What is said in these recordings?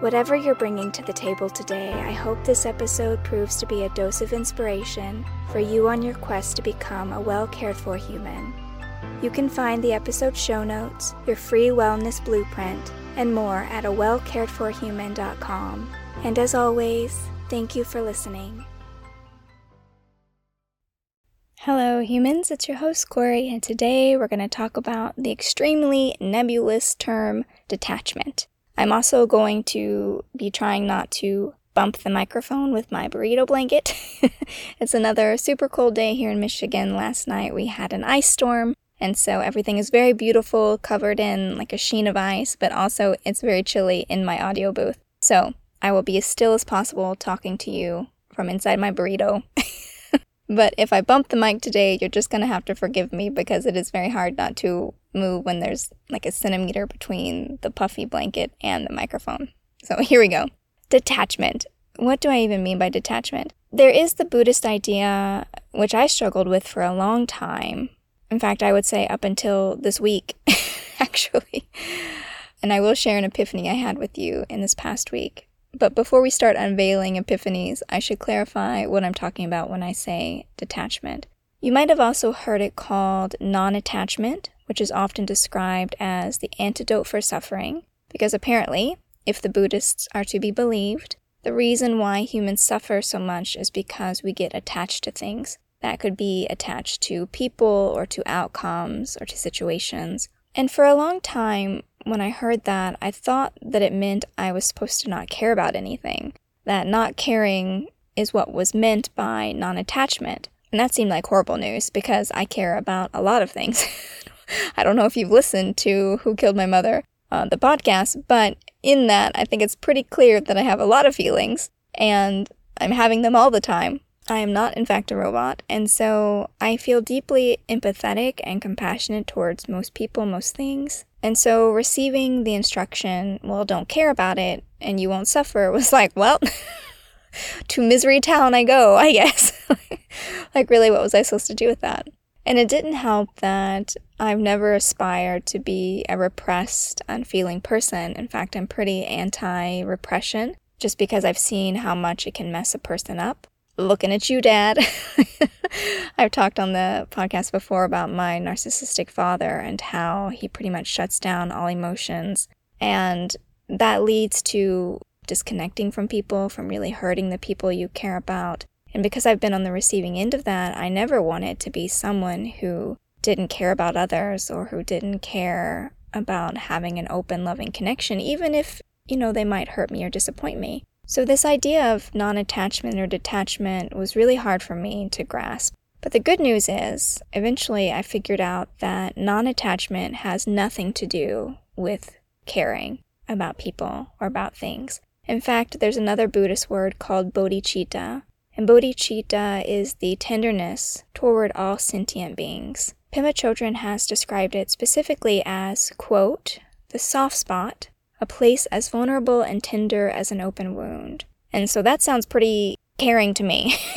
Whatever you're bringing to the table today, I hope this episode proves to be a dose of inspiration for you on your quest to become a well cared for human. You can find the episode show notes, your free wellness blueprint, and more at a wellcaredforhuman.com. And as always, thank you for listening. Hello, humans. It's your host, Kory, and today we're going to talk about the extremely nebulous term detachment. I'm also going to be trying not to bump the microphone with my burrito blanket. it's another super cold day here in Michigan. Last night we had an ice storm, and so everything is very beautiful, covered in like a sheen of ice, but also it's very chilly in my audio booth. So I will be as still as possible talking to you from inside my burrito. but if I bump the mic today, you're just gonna have to forgive me because it is very hard not to move when there's like a centimeter between the puffy blanket and the microphone. So here we go. Detachment. What do I even mean by detachment? There is the Buddhist idea, which I struggled with for a long time. In fact, I would say up until this week, actually. And I will share an epiphany I had with you in this past week. But before we start unveiling epiphanies, I should clarify what I'm talking about when I say detachment. You might have also heard it called non attachment which is often described as the antidote for suffering, because apparently, if the Buddhists are to be believed, the reason why humans suffer so much is because we get attached to things. That could be attached to people or to outcomes or to situations. And for a long time, when I heard that, I thought that it meant I was supposed to not care about anything, that not caring is what was meant by non attachment. And that seemed like horrible news because I care about a lot of things. I don't know if you've listened to Who Killed My Mother, uh, the podcast, but in that, I think it's pretty clear that I have a lot of feelings and I'm having them all the time. I am not, in fact, a robot, and so I feel deeply empathetic and compassionate towards most people, most things. And so receiving the instruction, well, don't care about it and you won't suffer, was like, well, to misery town I go, I guess. like, really, what was I supposed to do with that? And it didn't help that I've never aspired to be a repressed, unfeeling person. In fact, I'm pretty anti repression just because I've seen how much it can mess a person up. Looking at you, Dad. I've talked on the podcast before about my narcissistic father and how he pretty much shuts down all emotions. And that leads to disconnecting from people, from really hurting the people you care about. And because I've been on the receiving end of that, I never wanted to be someone who didn't care about others or who didn't care about having an open, loving connection, even if, you know, they might hurt me or disappoint me. So, this idea of non attachment or detachment was really hard for me to grasp. But the good news is, eventually I figured out that non attachment has nothing to do with caring about people or about things. In fact, there's another Buddhist word called bodhicitta, and bodhicitta is the tenderness toward all sentient beings. Pema Chodron has described it specifically as, quote, the soft spot, a place as vulnerable and tender as an open wound. And so that sounds pretty caring to me.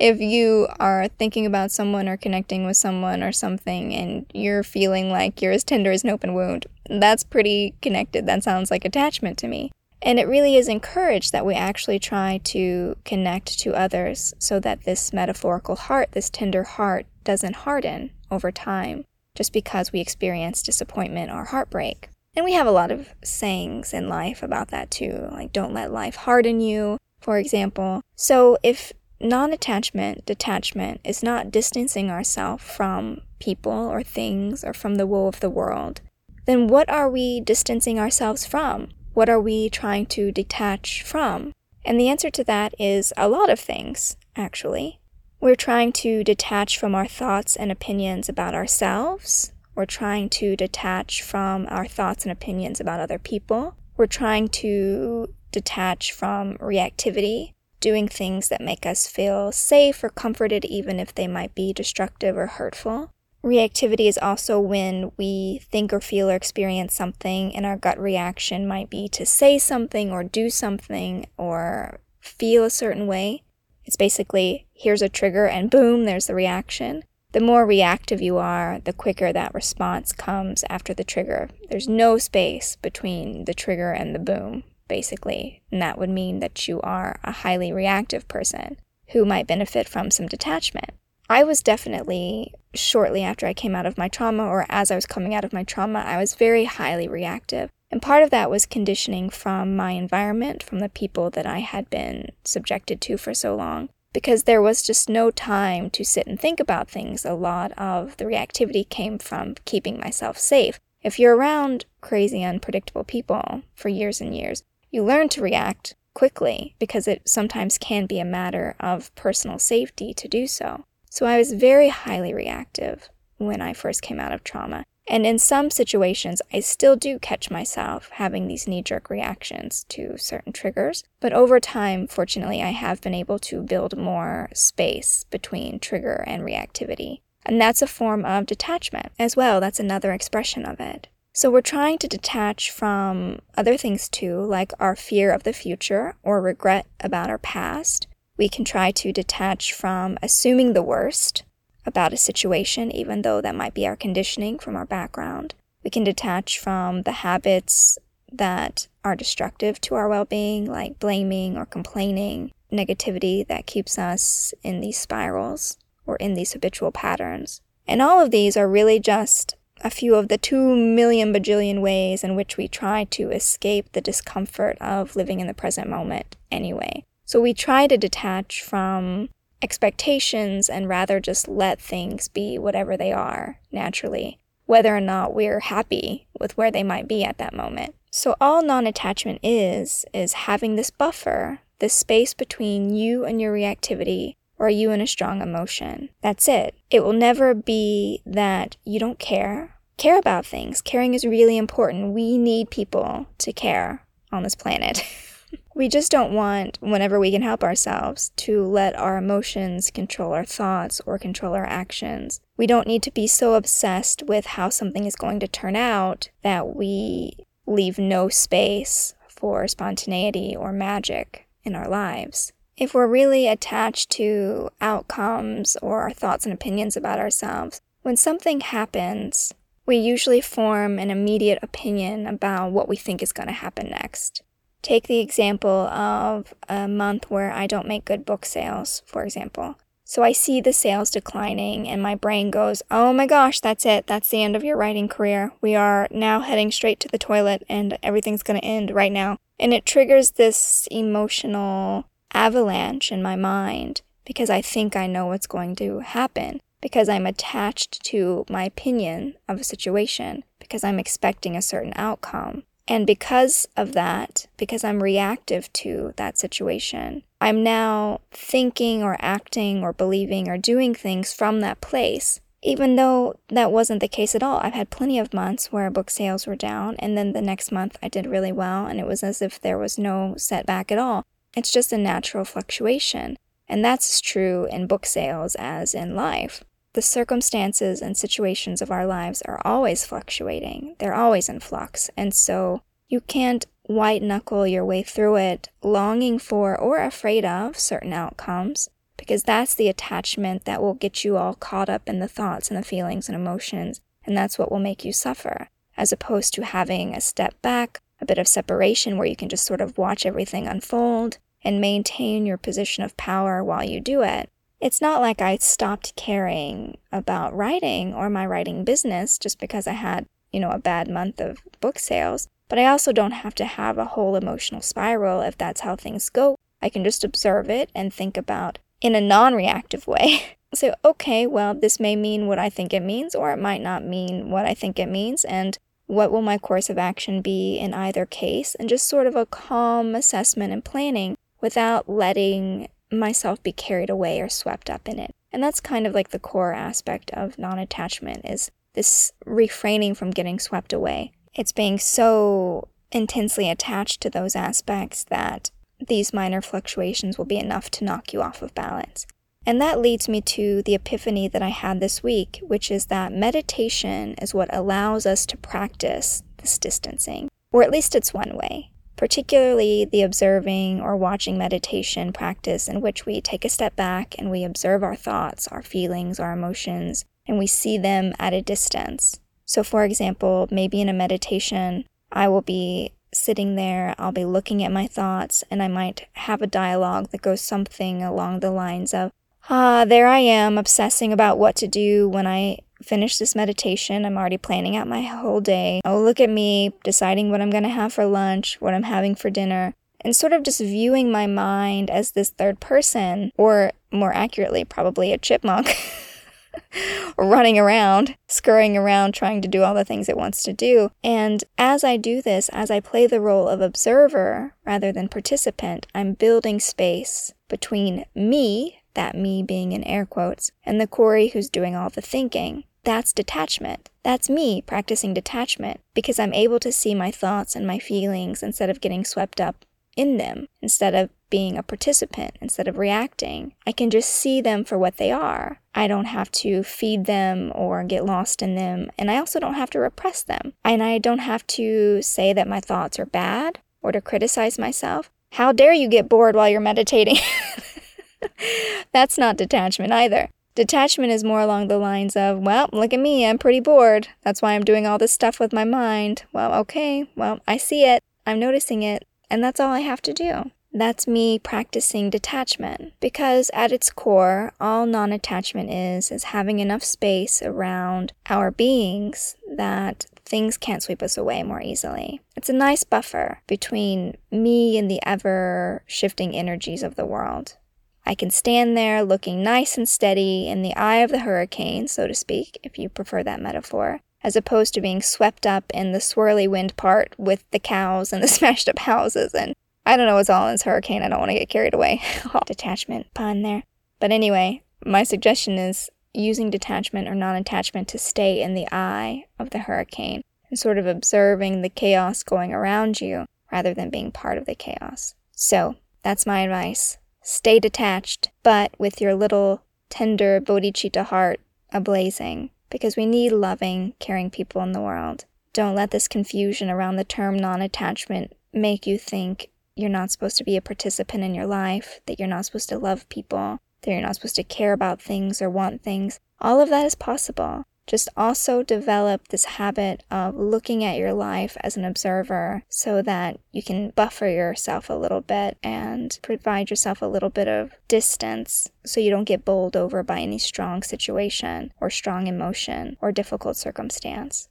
if you are thinking about someone or connecting with someone or something and you're feeling like you're as tender as an open wound, that's pretty connected. That sounds like attachment to me. And it really is encouraged that we actually try to connect to others so that this metaphorical heart, this tender heart, doesn't harden over time just because we experience disappointment or heartbreak. And we have a lot of sayings in life about that too, like don't let life harden you, for example. So if non attachment, detachment, is not distancing ourselves from people or things or from the woe of the world, then what are we distancing ourselves from? What are we trying to detach from? And the answer to that is a lot of things, actually. We're trying to detach from our thoughts and opinions about ourselves. We're trying to detach from our thoughts and opinions about other people. We're trying to detach from reactivity, doing things that make us feel safe or comforted, even if they might be destructive or hurtful. Reactivity is also when we think or feel or experience something, and our gut reaction might be to say something or do something or feel a certain way. It's basically here's a trigger, and boom, there's the reaction. The more reactive you are, the quicker that response comes after the trigger. There's no space between the trigger and the boom, basically, and that would mean that you are a highly reactive person who might benefit from some detachment. I was definitely, shortly after I came out of my trauma, or as I was coming out of my trauma, I was very highly reactive. And part of that was conditioning from my environment, from the people that I had been subjected to for so long. Because there was just no time to sit and think about things. A lot of the reactivity came from keeping myself safe. If you're around crazy, unpredictable people for years and years, you learn to react quickly because it sometimes can be a matter of personal safety to do so. So I was very highly reactive when I first came out of trauma. And in some situations, I still do catch myself having these knee jerk reactions to certain triggers. But over time, fortunately, I have been able to build more space between trigger and reactivity. And that's a form of detachment as well. That's another expression of it. So we're trying to detach from other things too, like our fear of the future or regret about our past we can try to detach from assuming the worst about a situation, even though that might be our conditioning from our background. We can detach from the habits that are destructive to our well being, like blaming or complaining, negativity that keeps us in these spirals or in these habitual patterns. And all of these are really just a few of the two million bajillion ways in which we try to escape the discomfort of living in the present moment anyway. So we try to detach from expectations and rather just let things be whatever they are naturally, whether or not we're happy with where they might be at that moment. So all non attachment is, is having this buffer, this space between you and your reactivity or you and a strong emotion. That's it. It will never be that you don't care. Care about things. Caring is really important. We need people to care on this planet. We just don't want, whenever we can help ourselves, to let our emotions control our thoughts or control our actions. We don't need to be so obsessed with how something is going to turn out that we leave no space for spontaneity or magic in our lives. If we're really attached to outcomes or our thoughts and opinions about ourselves, when something happens, we usually form an immediate opinion about what we think is going to happen next. Take the example of a month where I don't make good book sales, for example. So I see the sales declining, and my brain goes, Oh my gosh, that's it. That's the end of your writing career. We are now heading straight to the toilet, and everything's going to end right now. And it triggers this emotional avalanche in my mind because I think I know what's going to happen, because I'm attached to my opinion of a situation, because I'm expecting a certain outcome. And because of that, because I'm reactive to that situation, I'm now thinking or acting or believing or doing things from that place, even though that wasn't the case at all. I've had plenty of months where book sales were down, and then the next month I did really well, and it was as if there was no setback at all. It's just a natural fluctuation. And that's true in book sales as in life the circumstances and situations of our lives are always fluctuating, they're always in flux. And so you can't white knuckle your way through it longing for or afraid of certain outcomes because that's the attachment that will get you all caught up in the thoughts and the feelings and emotions, and that's what will make you suffer, as opposed to having a step back, a bit of separation where you can just sort of watch everything unfold and maintain your position of power while you do it. It's not like I stopped caring about writing or my writing business just because I had, you know, a bad month of book sales, but I also don't have to have a whole emotional spiral if that's how things go. I can just observe it and think about in a non reactive way. Say, okay, well, this may mean what I think it means, or it might not mean what I think it means, and what will my course of action be in either case, and just sort of a calm assessment and planning without letting myself be carried away or swept up in it. And that's kind of like the core aspect of non attachment is this refraining from getting swept away. It's being so intensely attached to those aspects that these minor fluctuations will be enough to knock you off of balance. And that leads me to the epiphany that I had this week, which is that meditation is what allows us to practice this distancing, or at least it's one way. Particularly the observing or watching meditation practice, in which we take a step back and we observe our thoughts, our feelings, our emotions, and we see them at a distance. So, for example, maybe in a meditation, I will be sitting there, I'll be looking at my thoughts, and I might have a dialogue that goes something along the lines of, Ah, there I am, obsessing about what to do when I finish this meditation. I'm already planning out my whole day. Oh, look at me, deciding what I'm going to have for lunch, what I'm having for dinner, and sort of just viewing my mind as this third person, or more accurately, probably a chipmunk. running around, scurrying around, trying to do all the things it wants to do. And as I do this, as I play the role of observer rather than participant, I'm building space between me, that me being in air quotes, and the Kory who's doing all the thinking. That's detachment. That's me practicing detachment because I'm able to see my thoughts and my feelings instead of getting swept up in them, instead of being a participant, instead of reacting. I can just see them for what they are. I don't have to feed them or get lost in them, and I also don't have to repress them. And I don't have to say that my thoughts are bad or to criticize myself. How dare you get bored while you're meditating? That's not detachment either. Detachment is more along the lines of, well, look at me, I'm pretty bored. That's why I'm doing all this stuff with my mind. Well, okay, well, I see it, I'm noticing it, and that's all I have to do. That's me practicing detachment because at its core, all non attachment is is having enough space around our beings that things can't sweep us away more easily. It's a nice buffer between me and the ever shifting energies of the world. I can stand there looking nice and steady in the eye of the hurricane, so to speak, if you prefer that metaphor, as opposed to being swept up in the swirly wind part with the cows and the smashed up houses. And I don't know what's all in this hurricane. I don't want to get carried away. detachment pun there. But anyway, my suggestion is using detachment or non attachment to stay in the eye of the hurricane and sort of observing the chaos going around you rather than being part of the chaos. So, that's my advice. Stay detached, but with your little tender bodhicitta heart ablazing, because we need loving, caring people in the world. Don't let this confusion around the term non attachment make you think you're not supposed to be a participant in your life, that you're not supposed to love people, that you're not supposed to care about things or want things. All of that is possible just also develop this habit of looking at your life as an observer so that you can buffer yourself a little bit and provide yourself a little bit of distance so you don't get bowled over by any strong situation or strong emotion or difficult circumstance.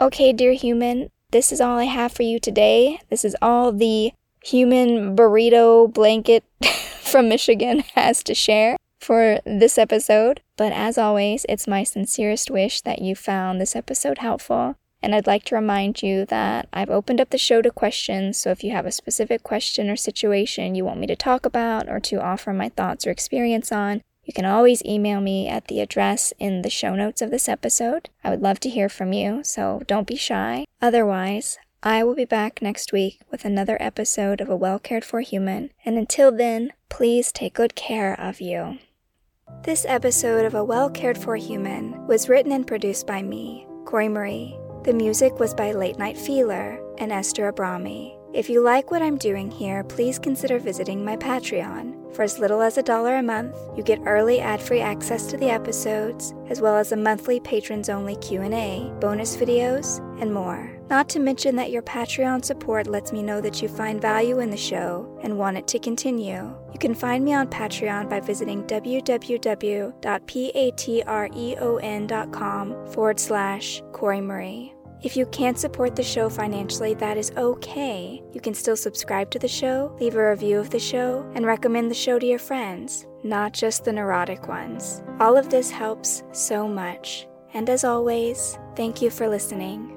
Okay, dear human, this is all I have for you today. This is all the human burrito blanket from Michigan has to share for this episode. But as always, it's my sincerest wish that you found this episode helpful. And I'd like to remind you that I've opened up the show to questions, so if you have a specific question or situation you want me to talk about or to offer my thoughts or experience on, you can always email me at the address in the show notes of this episode. I would love to hear from you, so don't be shy. Otherwise, I will be back next week with another episode of A Well Cared For Human, and until then, please take good care of you. This episode of A Well Cared For Human was written and produced by me, Kory Marie. The music was by Late Night Feeler and Esther Abrami. If you like what I'm doing here, please consider visiting my Patreon. For as little as a dollar a month, you get early ad-free access to the episodes, as well as a monthly patrons-only Q&A, bonus videos, and more. Not to mention that your Patreon support lets me know that you find value in the show and want it to continue. You can find me on Patreon by visiting www.patreon.com forward slash Kory Marie. If you can't support the show financially, that is okay. You can still subscribe to the show, leave a review of the show, and recommend the show to your friends, not just the neurotic ones. All of this helps so much. And as always, thank you for listening.